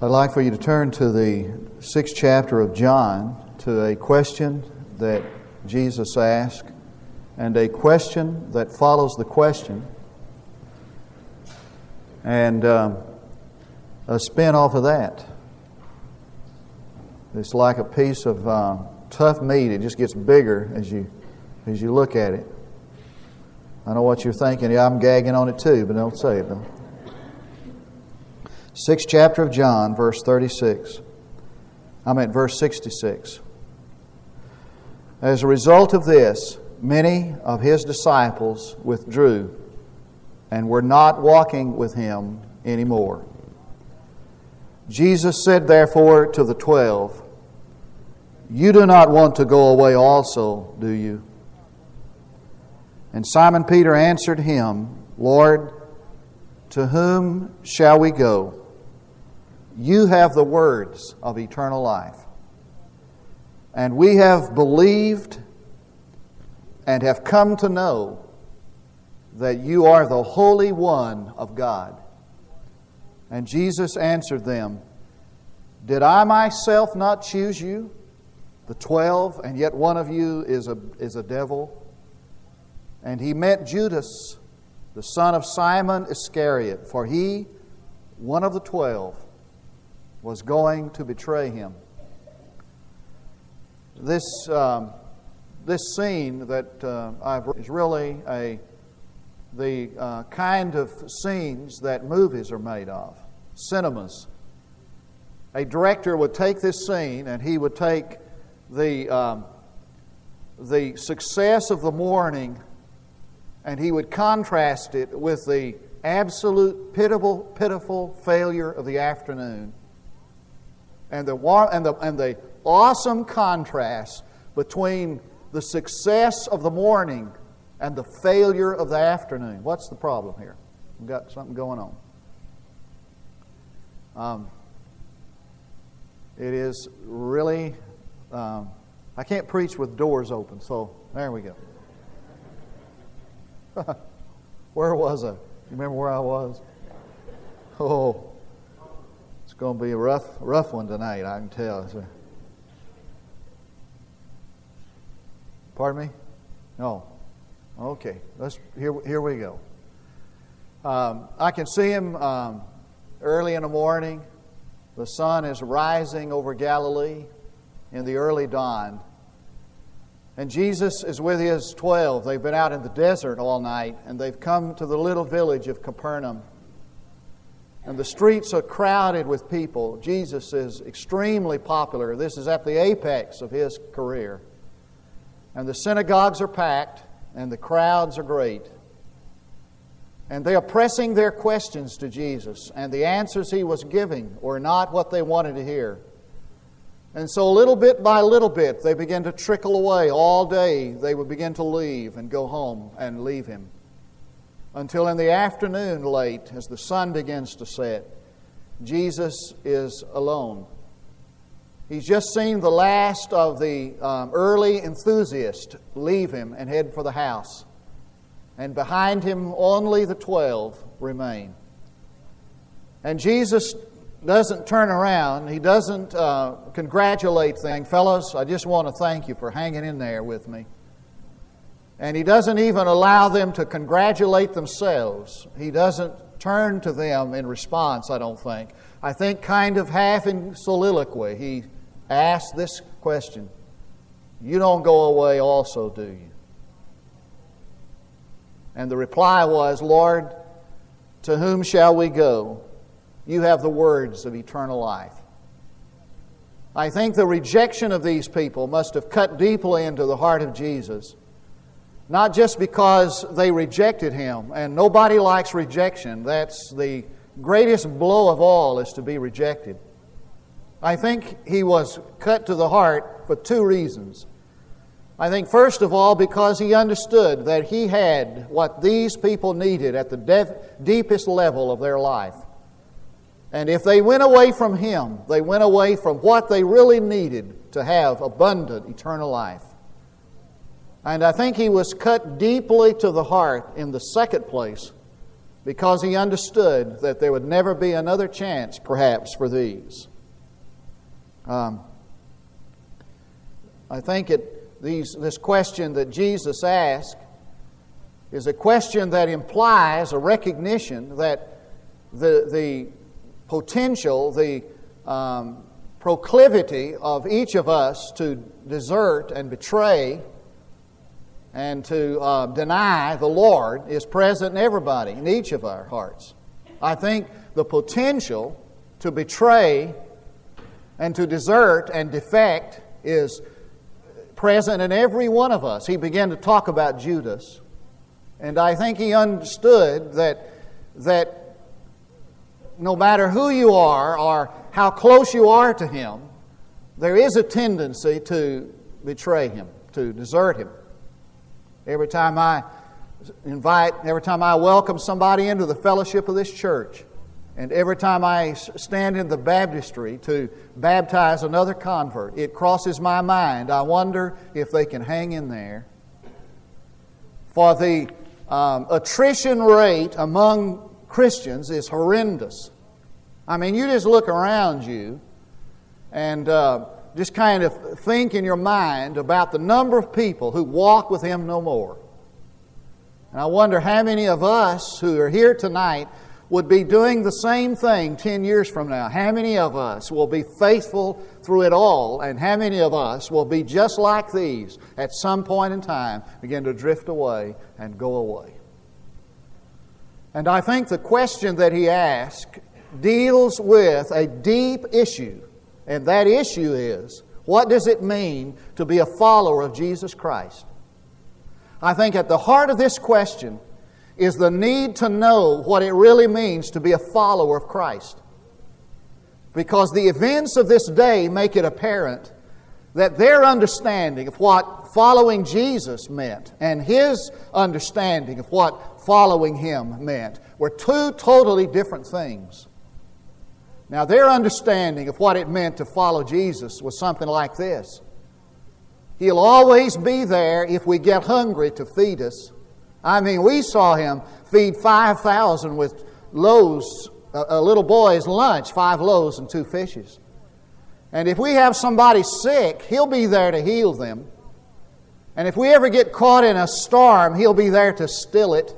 I'd like for you to turn to the sixth chapter of John to a question that Jesus asked and a question that follows the question and um, a spin off of that. It's like a piece of uh, tough meat, it just gets bigger as you, as you look at it. I know what you're thinking. Yeah, I'm gagging on it too, but don't say it. Don't. 6th chapter of John, verse 36. I'm at verse 66. As a result of this, many of his disciples withdrew and were not walking with him anymore. Jesus said, therefore, to the twelve, You do not want to go away also, do you? And Simon Peter answered him, Lord, to whom shall we go? You have the words of eternal life. And we have believed and have come to know that you are the Holy One of God. And Jesus answered them, Did I myself not choose you, the twelve, and yet one of you is a, is a devil? And he meant Judas, the son of Simon Iscariot, for he, one of the twelve, was going to betray him. This, um, this scene that uh, I've is really a, the uh, kind of scenes that movies are made of, cinemas. A director would take this scene and he would take the, um, the success of the morning and he would contrast it with the absolute pitiable, pitiful failure of the afternoon and the, and the, and the awesome contrast between the success of the morning and the failure of the afternoon. What's the problem here? We've got something going on. Um, it is really, um, I can't preach with doors open, so there we go. where was I? You remember where I was? Oh, going to be a rough, rough one tonight, I can tell. So. Pardon me? No. Okay. Let's here. Here we go. Um, I can see him um, early in the morning. The sun is rising over Galilee in the early dawn. And Jesus is with his twelve. They've been out in the desert all night, and they've come to the little village of Capernaum and the streets are crowded with people. Jesus is extremely popular. This is at the apex of his career. And the synagogues are packed, and the crowds are great. And they are pressing their questions to Jesus, and the answers he was giving were not what they wanted to hear. And so, little bit by little bit, they began to trickle away. All day, they would begin to leave and go home and leave him until in the afternoon, late, as the sun begins to set, Jesus is alone. He's just seen the last of the um, early enthusiasts leave him and head for the house. And behind him, only the twelve remain. And Jesus doesn't turn around. He doesn't uh, congratulate them. Fellows, I just want to thank you for hanging in there with me. And he doesn't even allow them to congratulate themselves. He doesn't turn to them in response, I don't think. I think, kind of half in soliloquy, he asks this question You don't go away, also, do you? And the reply was, Lord, to whom shall we go? You have the words of eternal life. I think the rejection of these people must have cut deeply into the heart of Jesus. Not just because they rejected him, and nobody likes rejection. That's the greatest blow of all, is to be rejected. I think he was cut to the heart for two reasons. I think, first of all, because he understood that he had what these people needed at the deepest level of their life. And if they went away from him, they went away from what they really needed to have abundant eternal life. And I think he was cut deeply to the heart in the second place because he understood that there would never be another chance, perhaps, for these. Um, I think it, these, this question that Jesus asked is a question that implies a recognition that the, the potential, the um, proclivity of each of us to desert and betray and to uh, deny the Lord is present in everybody, in each of our hearts. I think the potential to betray and to desert and defect is present in every one of us. He began to talk about Judas, and I think he understood that, that no matter who you are or how close you are to him, there is a tendency to betray him, to desert him. Every time I invite, every time I welcome somebody into the fellowship of this church, and every time I stand in the baptistry to baptize another convert, it crosses my mind. I wonder if they can hang in there. For the um, attrition rate among Christians is horrendous. I mean, you just look around you and uh, just kind of think in your mind about the number of people who walk with Him no more. And I wonder how many of us who are here tonight would be doing the same thing 10 years from now. How many of us will be faithful through it all, and how many of us will be just like these at some point in time, begin to drift away and go away? And I think the question that he asked deals with a deep issue and that issue is what does it mean to be a follower of Jesus Christ? I think at the heart of this question is the need to know what it really means to be a follower of Christ. Because the events of this day make it apparent that their understanding of what following Jesus meant and his understanding of what following him meant were two totally different things. Now, their understanding of what it meant to follow Jesus was something like this He'll always be there if we get hungry to feed us. I mean, we saw him feed 5,000 with loaves, a little boy's lunch, five loaves and two fishes. And if we have somebody sick, he'll be there to heal them. And if we ever get caught in a storm, he'll be there to still it.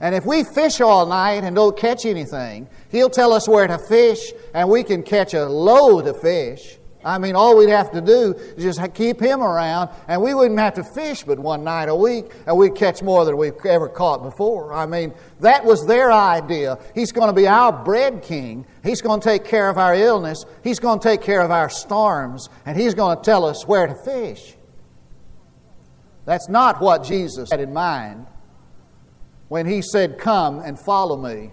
And if we fish all night and don't catch anything, He'll tell us where to fish, and we can catch a load of fish. I mean, all we'd have to do is just keep him around, and we wouldn't have to fish but one night a week, and we'd catch more than we've ever caught before. I mean, that was their idea. He's going to be our bread king. He's going to take care of our illness. He's going to take care of our storms, and He's going to tell us where to fish. That's not what Jesus had in mind when He said, Come and follow me.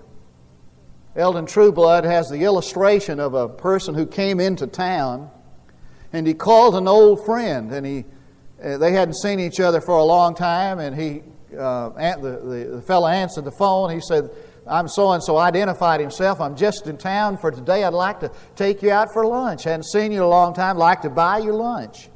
Elton Trueblood has the illustration of a person who came into town and he called an old friend and he uh, they hadn't seen each other for a long time and he uh, the, the, the fellow answered the phone. He said i'm so and so identified himself. I'm just in town for today. I'd like to take you out for lunch. Hadn't seen you in a long time. Like to buy you lunch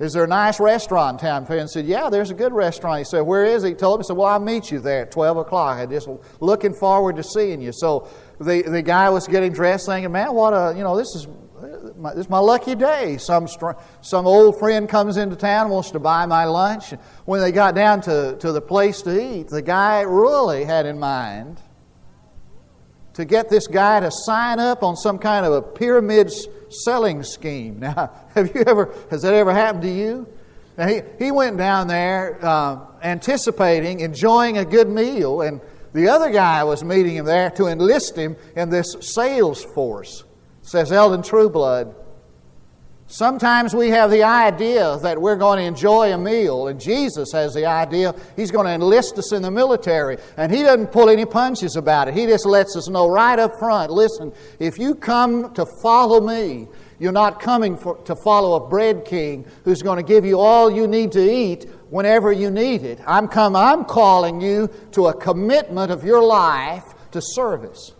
is there a nice restaurant in town? And said, Yeah, there's a good restaurant. He said, Where is it? He told him, He said, Well, I'll meet you there at 12 o'clock. I'm just looking forward to seeing you. So the, the guy was getting dressed, thinking, Man, what a, you know, this is my, this is my lucky day. Some, some old friend comes into town, wants to buy my lunch. When they got down to, to the place to eat, the guy really had in mind to get this guy to sign up on some kind of a pyramid selling scheme. Now, have you ever, has that ever happened to you? Now, he, he went down there uh, anticipating enjoying a good meal, and the other guy was meeting him there to enlist him in this sales force, says Elton Trueblood. Sometimes we have the idea that we're going to enjoy a meal, and Jesus has the idea He's going to enlist us in the military, and He doesn't pull any punches about it. He just lets us know right up front listen, if you come to follow me, you're not coming for, to follow a bread king who's going to give you all you need to eat whenever you need it. I'm, come, I'm calling you to a commitment of your life to service.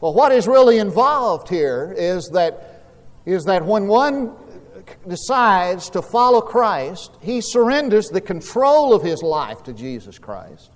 Well, what is really involved here is that is that when one decides to follow Christ, he surrenders the control of his life to Jesus Christ.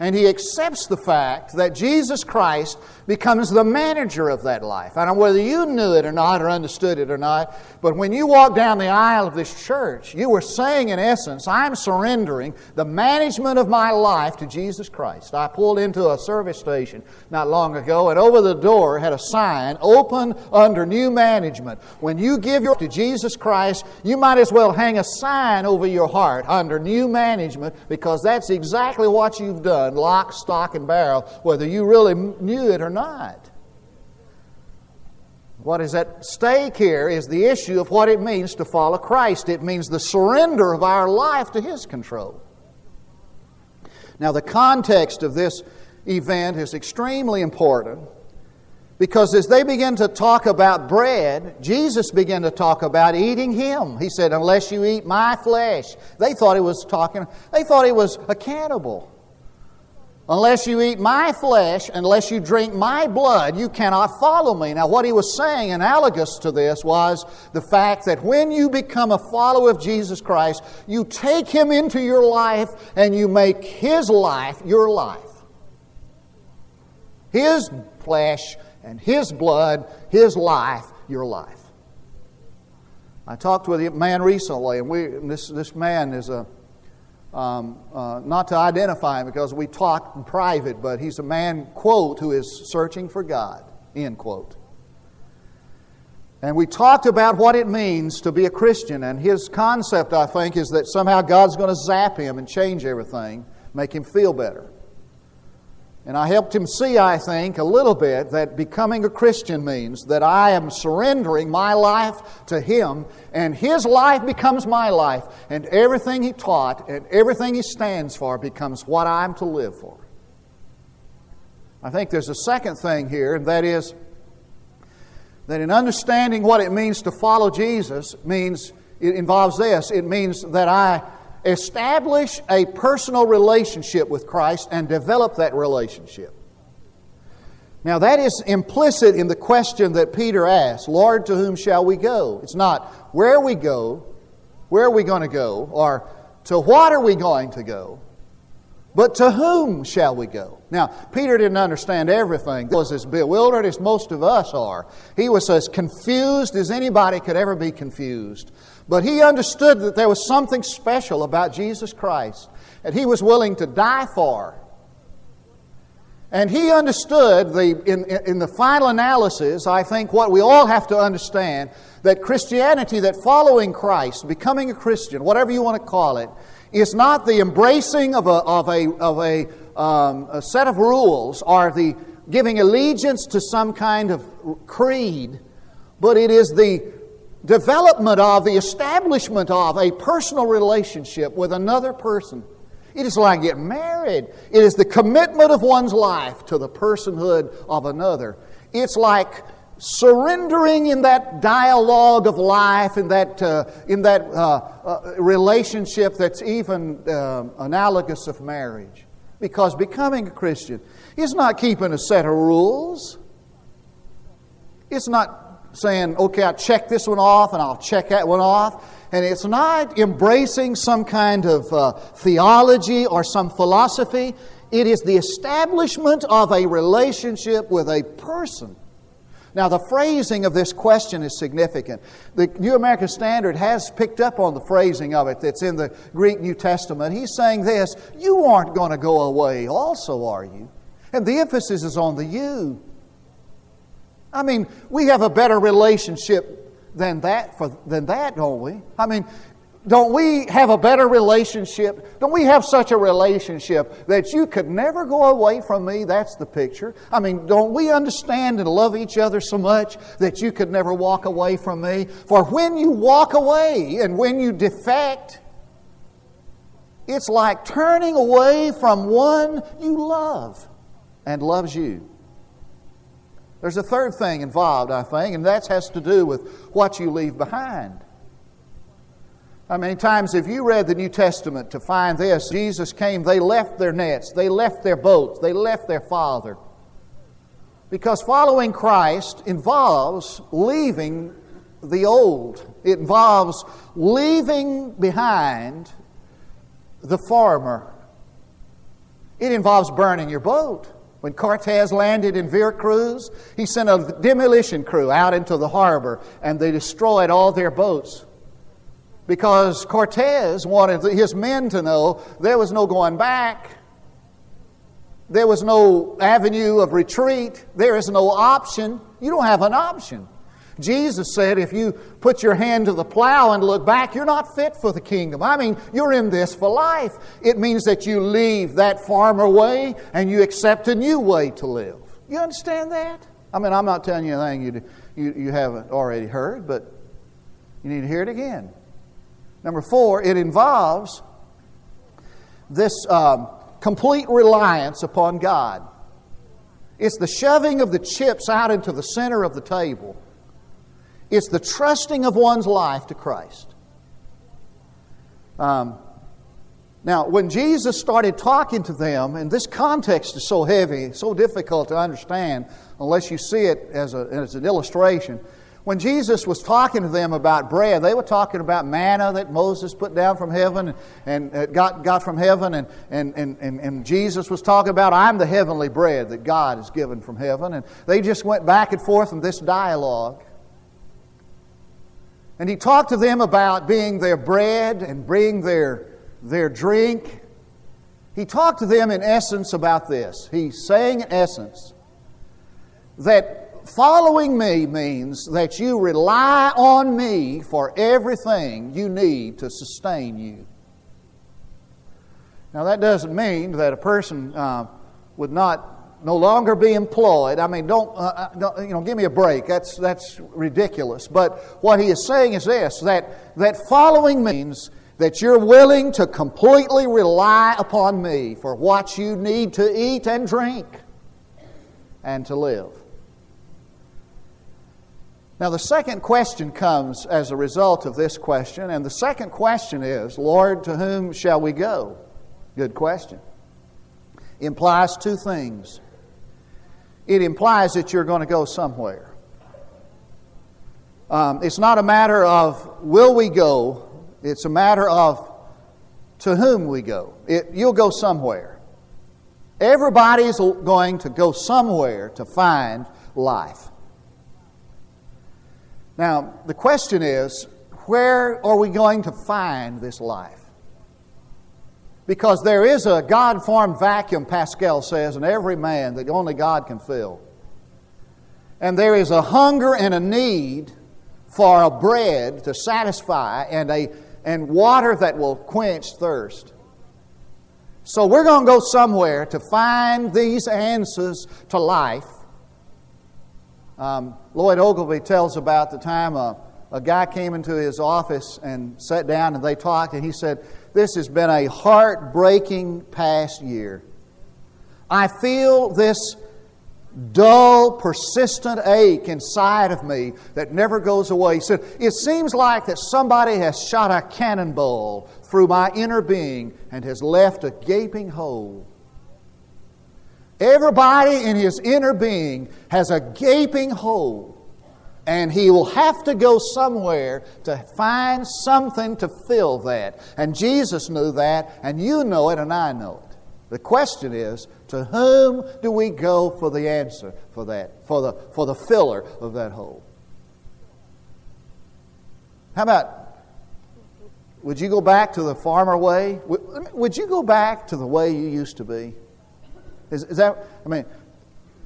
And he accepts the fact that Jesus Christ becomes the manager of that life. I don't know whether you knew it or not or understood it or not, but when you walk down the aisle of this church, you were saying, in essence, I'm surrendering the management of my life to Jesus Christ. I pulled into a service station not long ago, and over the door had a sign, Open under new management. When you give your to Jesus Christ, you might as well hang a sign over your heart under new management because that's exactly what you've done lock, stock, and barrel, whether you really knew it or not. What is at stake here is the issue of what it means to follow Christ. It means the surrender of our life to His control. Now, the context of this event is extremely important because as they begin to talk about bread, Jesus began to talk about eating Him. He said, Unless you eat my flesh. They thought he was talking, they thought he was a cannibal. Unless you eat my flesh, unless you drink my blood, you cannot follow me. Now, what he was saying, analogous to this, was the fact that when you become a follower of Jesus Christ, you take him into your life and you make his life your life. His flesh and his blood, his life, your life. I talked with a man recently, and we, this, this man is a um, uh, not to identify him because we talk in private, but he's a man, quote, who is searching for God, end quote. And we talked about what it means to be a Christian, and his concept, I think, is that somehow God's going to zap him and change everything, make him feel better. And I helped him see, I think, a little bit that becoming a Christian means that I am surrendering my life to Him, and His life becomes my life, and everything He taught and everything He stands for becomes what I'm to live for. I think there's a second thing here, and that is that in understanding what it means to follow Jesus means it involves this. It means that I establish a personal relationship with Christ and develop that relationship. Now, that is implicit in the question that Peter asked Lord, to whom shall we go? It's not where we go, where are we going to go, or to what are we going to go, but to whom shall we go? Now, Peter didn't understand everything. He was as bewildered as most of us are. He was as confused as anybody could ever be confused. But he understood that there was something special about Jesus Christ that he was willing to die for. And he understood, the, in, in the final analysis, I think what we all have to understand that Christianity, that following Christ, becoming a Christian, whatever you want to call it, is not the embracing of a, of a, of a, um, a set of rules or the giving allegiance to some kind of creed, but it is the development of, the establishment of a personal relationship with another person. It is like getting married. It is the commitment of one's life to the personhood of another. It's like surrendering in that dialogue of life, in that, uh, in that uh, uh, relationship that's even uh, analogous of marriage. Because becoming a Christian is not keeping a set of rules. It's not saying, okay, I'll check this one off and I'll check that one off. And it's not embracing some kind of uh, theology or some philosophy. It is the establishment of a relationship with a person. Now, the phrasing of this question is significant. The New American Standard has picked up on the phrasing of it that's in the Greek New Testament. He's saying this You aren't going to go away, also, are you? And the emphasis is on the you. I mean, we have a better relationship than that, for, than that, don't we? I mean, don't we have a better relationship? Don't we have such a relationship that you could never go away from me? That's the picture. I mean, don't we understand and love each other so much that you could never walk away from me? For when you walk away and when you defect, it's like turning away from one you love and loves you. There's a third thing involved, I think, and that has to do with what you leave behind. How many times have you read the New Testament to find this? Jesus came, they left their nets, they left their boats, they left their father. Because following Christ involves leaving the old, it involves leaving behind the former It involves burning your boat. When Cortez landed in Veracruz, he sent a demolition crew out into the harbor and they destroyed all their boats. Because Cortez wanted his men to know there was no going back. There was no avenue of retreat. There is no option. You don't have an option. Jesus said, if you put your hand to the plow and look back, you're not fit for the kingdom. I mean, you're in this for life. It means that you leave that farmer way and you accept a new way to live. You understand that? I mean, I'm not telling you anything you, you, you haven't already heard, but you need to hear it again. Number four, it involves this um, complete reliance upon God. It's the shoving of the chips out into the center of the table it's the trusting of one's life to Christ. Um, now, when Jesus started talking to them, and this context is so heavy, so difficult to understand unless you see it as, a, as an illustration. When Jesus was talking to them about bread, they were talking about manna that Moses put down from heaven and, and uh, got, got from heaven. And, and, and, and Jesus was talking about, I'm the heavenly bread that God has given from heaven. And they just went back and forth in this dialogue. And he talked to them about being their bread and being their, their drink. He talked to them in essence about this. He's saying, in essence, that following me means that you rely on me for everything you need to sustain you. Now, that doesn't mean that a person uh, would not no longer be employed. I mean, don't, uh, uh, don't, you know, give me a break. That's, that's ridiculous. But what he is saying is this that, that following means that you're willing to completely rely upon me for what you need to eat and drink and to live. Now, the second question comes as a result of this question, and the second question is Lord, to whom shall we go? Good question. Implies two things it implies that you're going to go somewhere. Um, it's not a matter of will we go, it's a matter of to whom we go. It, you'll go somewhere. Everybody's going to go somewhere to find life. Now, the question is where are we going to find this life? Because there is a God formed vacuum, Pascal says, in every man that only God can fill. And there is a hunger and a need for a bread to satisfy and, a, and water that will quench thirst. So we're going to go somewhere to find these answers to life. Um, Lloyd Ogilvie tells about the time a, a guy came into his office and sat down and they talked, and he said, this has been a heartbreaking past year. I feel this dull, persistent ache inside of me that never goes away. He said, It seems like that somebody has shot a cannonball through my inner being and has left a gaping hole. Everybody in his inner being has a gaping hole and he will have to go somewhere to find something to fill that. And Jesus knew that, and you know it, and I know it. The question is, to whom do we go for the answer for that, for the, for the filler of that hole? How about, would you go back to the farmer way? Would you go back to the way you used to be? Is, is that, I mean,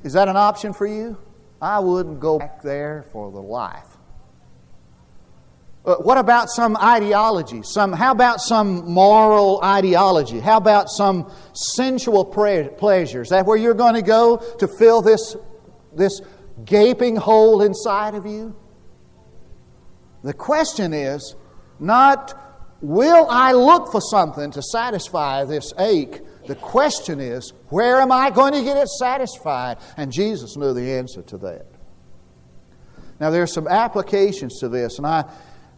is that an option for you? I wouldn't go back there for the life. But what about some ideology? Some, how about some moral ideology? How about some sensual pleasures? Is that where you're going to go to fill this, this gaping hole inside of you? The question is not, will I look for something to satisfy this ache? The question is, where am I going to get it satisfied? And Jesus knew the answer to that. Now, there are some applications to this, and I,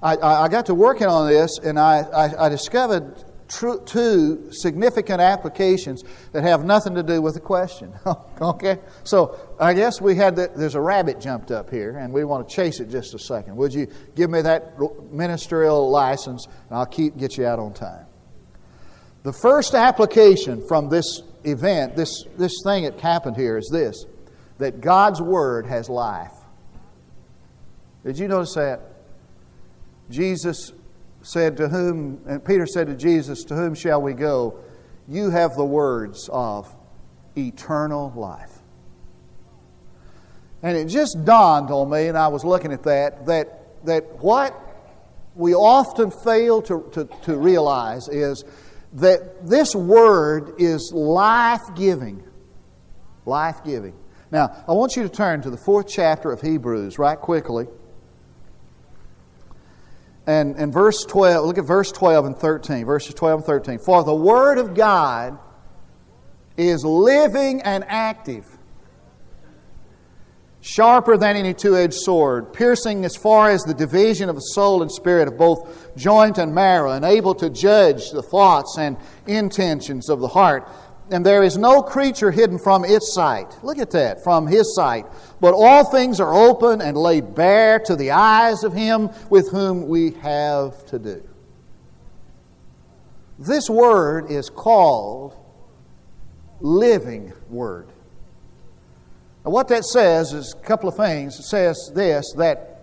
I, I got to working on this, and I, I, I discovered tr- two significant applications that have nothing to do with the question. okay? So, I guess we had the, there's a rabbit jumped up here, and we want to chase it just a second. Would you give me that ministerial license, and I'll keep get you out on time. The first application from this event, this, this thing that happened here is this that God's Word has life. Did you notice that? Jesus said to whom, and Peter said to Jesus, To whom shall we go? You have the words of eternal life. And it just dawned on me, and I was looking at that, that, that what we often fail to, to, to realize is that this word is life giving. Life giving. Now, I want you to turn to the fourth chapter of Hebrews right quickly. And, and verse 12, look at verse 12 and 13. Verses 12 and 13. For the Word of God is living and active, sharper than any two edged sword, piercing as far as the division of the soul and spirit of both joint and marrow, and able to judge the thoughts and intentions of the heart and there is no creature hidden from its sight. Look at that, from his sight. But all things are open and laid bare to the eyes of him with whom we have to do. This word is called living word. Now, what that says is a couple of things. It says this that,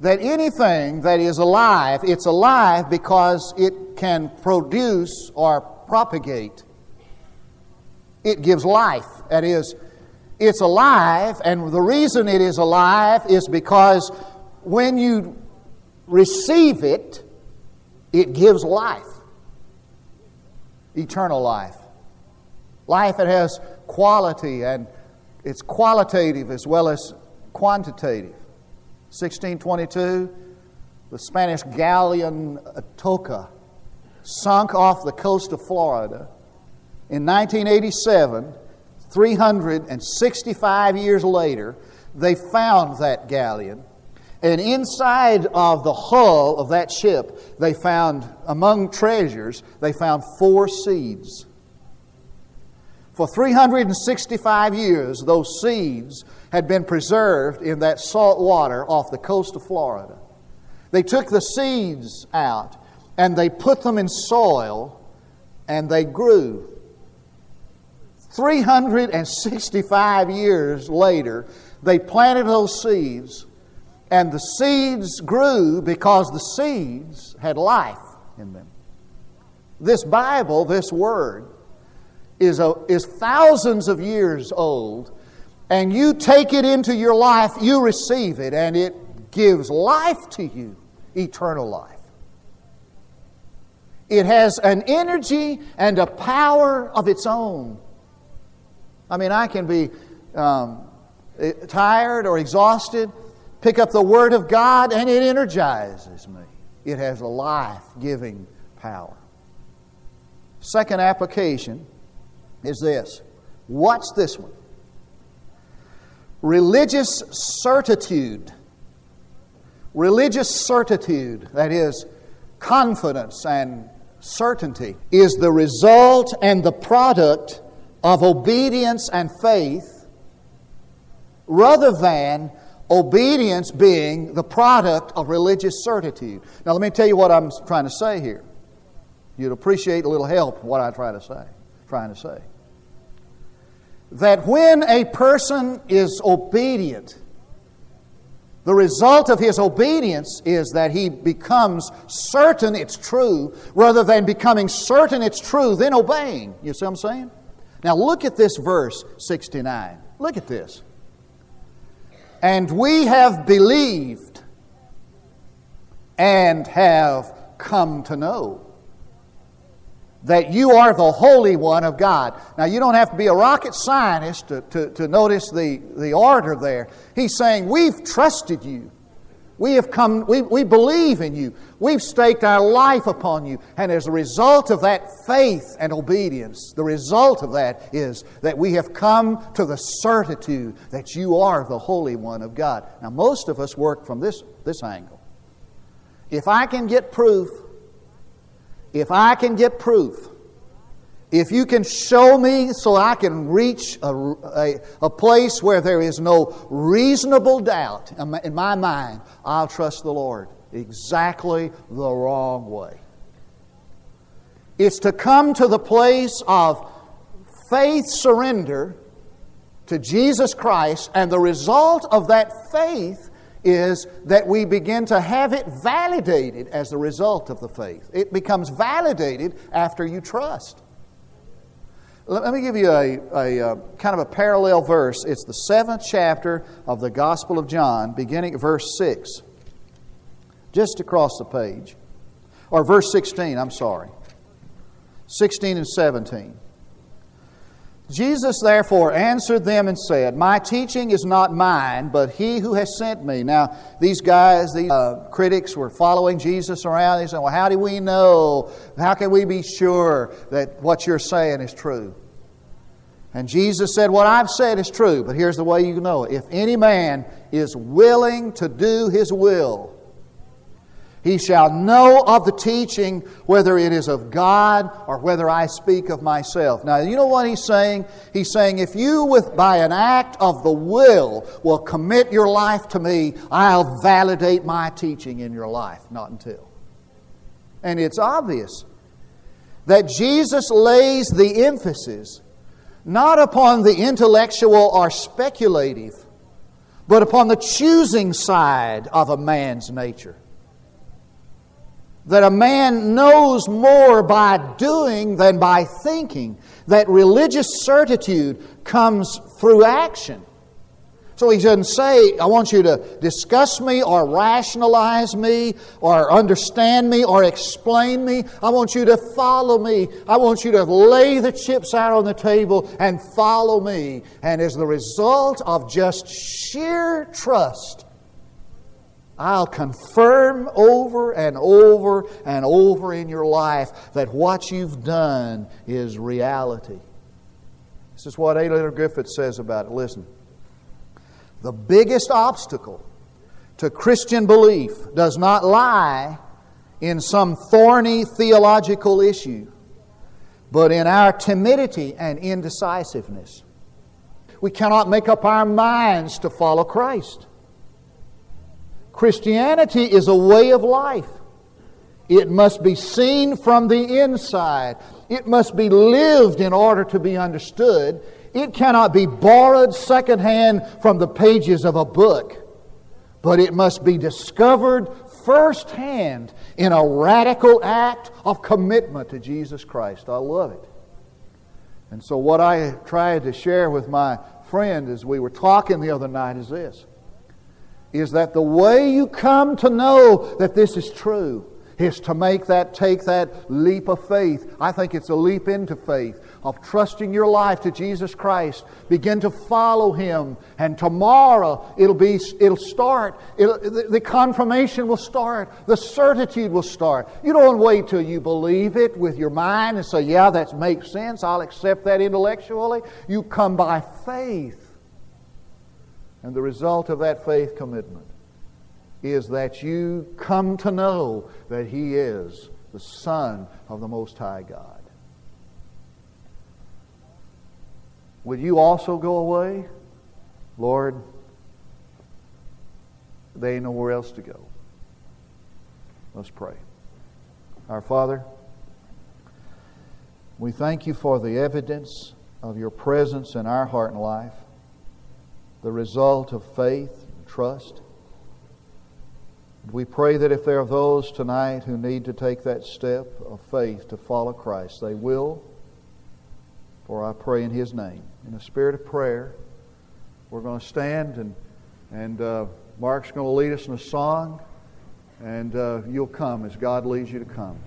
that anything that is alive, it's alive because it can produce or propagate it gives life. That is, it's alive, and the reason it is alive is because when you receive it, it gives life eternal life. Life that has quality and it's qualitative as well as quantitative. 1622, the Spanish galleon Atocha sunk off the coast of Florida in 1987, 365 years later, they found that galleon. And inside of the hull of that ship, they found, among treasures, they found four seeds. For 365 years, those seeds had been preserved in that salt water off the coast of Florida. They took the seeds out and they put them in soil and they grew. 365 years later, they planted those seeds, and the seeds grew because the seeds had life in them. This Bible, this Word, is, a, is thousands of years old, and you take it into your life, you receive it, and it gives life to you eternal life. It has an energy and a power of its own I mean, I can be um, tired or exhausted, pick up the Word of God, and it energizes me. It has a life giving power. Second application is this. What's this one? Religious certitude. Religious certitude, that is, confidence and certainty, is the result and the product of obedience and faith rather than obedience being the product of religious certitude. Now, let me tell you what I'm trying to say here. You'd appreciate a little help what I try to say, trying to say. That when a person is obedient, the result of his obedience is that he becomes certain it's true rather than becoming certain it's true, then obeying. You see what I'm saying? Now look at this verse 69. Look at this. And we have believed and have come to know that you are the Holy One of God. Now, you don't have to be a rocket scientist to, to, to notice the, the order there. He's saying, We've trusted you. We have come, we, we believe in you. We've staked our life upon you. And as a result of that faith and obedience, the result of that is that we have come to the certitude that you are the Holy One of God. Now, most of us work from this, this angle. If I can get proof, if I can get proof if you can show me so I can reach a, a, a, place where there is no reasonable doubt in my mind, I'll trust the Lord exactly the wrong way. It's to come to the place of faith surrender to Jesus Christ, and the result of that faith is that we begin to have it validated as the result of the faith. It becomes validated after you trust. Let me give you a, a, a, uh, kind of a parallel verse. It's the seventh chapter of the Gospel of John, beginning at verse 6, just across the page. Or verse 16, I'm sorry. 16 and 17. Jesus therefore answered them and said, My teaching is not mine, but he who has sent me. Now, these guys, these uh, critics were following Jesus around. They said, Well, how do we know? How can we be sure that what you're saying is true? And Jesus said, What I've said is true, but here's the way you know it. If any man is willing to do his will, he shall know of the teaching whether it is of God or whether I speak of myself. Now, you know what he's saying? He's saying, if you, with by an act of the will, will commit your life to me, I'll validate my teaching in your life. Not until. And it's obvious that Jesus lays the emphasis not upon the intellectual or speculative, but upon the choosing side of a man's nature that a man knows more by doing than by thinking, that religious certitude comes through action. So he doesn't say, I want you to discuss me or rationalize me or understand me or explain me. I want you to follow me. I want you to lay the chips out on the table and follow me. And as the result of just sheer trust, I'll confirm over and over and over in your life that what you've done is reality. This is what A. Leonard Griffith says about it. Listen. The biggest obstacle to Christian belief does not lie in some thorny theological issue, but in our timidity and indecisiveness. We cannot make up our minds to follow Christ. Christianity is a way of life. It must be seen from the inside. It must be lived in order to be understood. It cannot be borrowed secondhand from the pages of a book, but it must be discovered firsthand in a radical act of commitment to Jesus Christ. I love it. And so, what I tried to share with my friend as we were talking the other night is this is that the way you come to know that this is true is to make that take that leap of faith. I think it's a leap into faith of trusting your life to Jesus Christ. Begin to follow Him, and tomorrow it'll be it'll start. It'll, the, the confirmation will start. The certitude will start. You don't wait till you believe it with your mind and say, "Yeah, that makes sense. I'll accept that intellectually." You come by faith. And the result of that faith commitment is that you come to know that He is the Son of the Most High God. Will you also go away? Lord, they ain't nowhere else to go. Let's pray. Our Father, we thank you for the evidence of your presence in our heart and life the result of faith and trust. We pray that if there are those tonight who need to take that step of faith to follow Christ, they will. For I pray in His name. In a spirit of prayer, we're going to stand and, and uh, Mark's going to lead us in a song, and uh, you'll come as God leads you to come.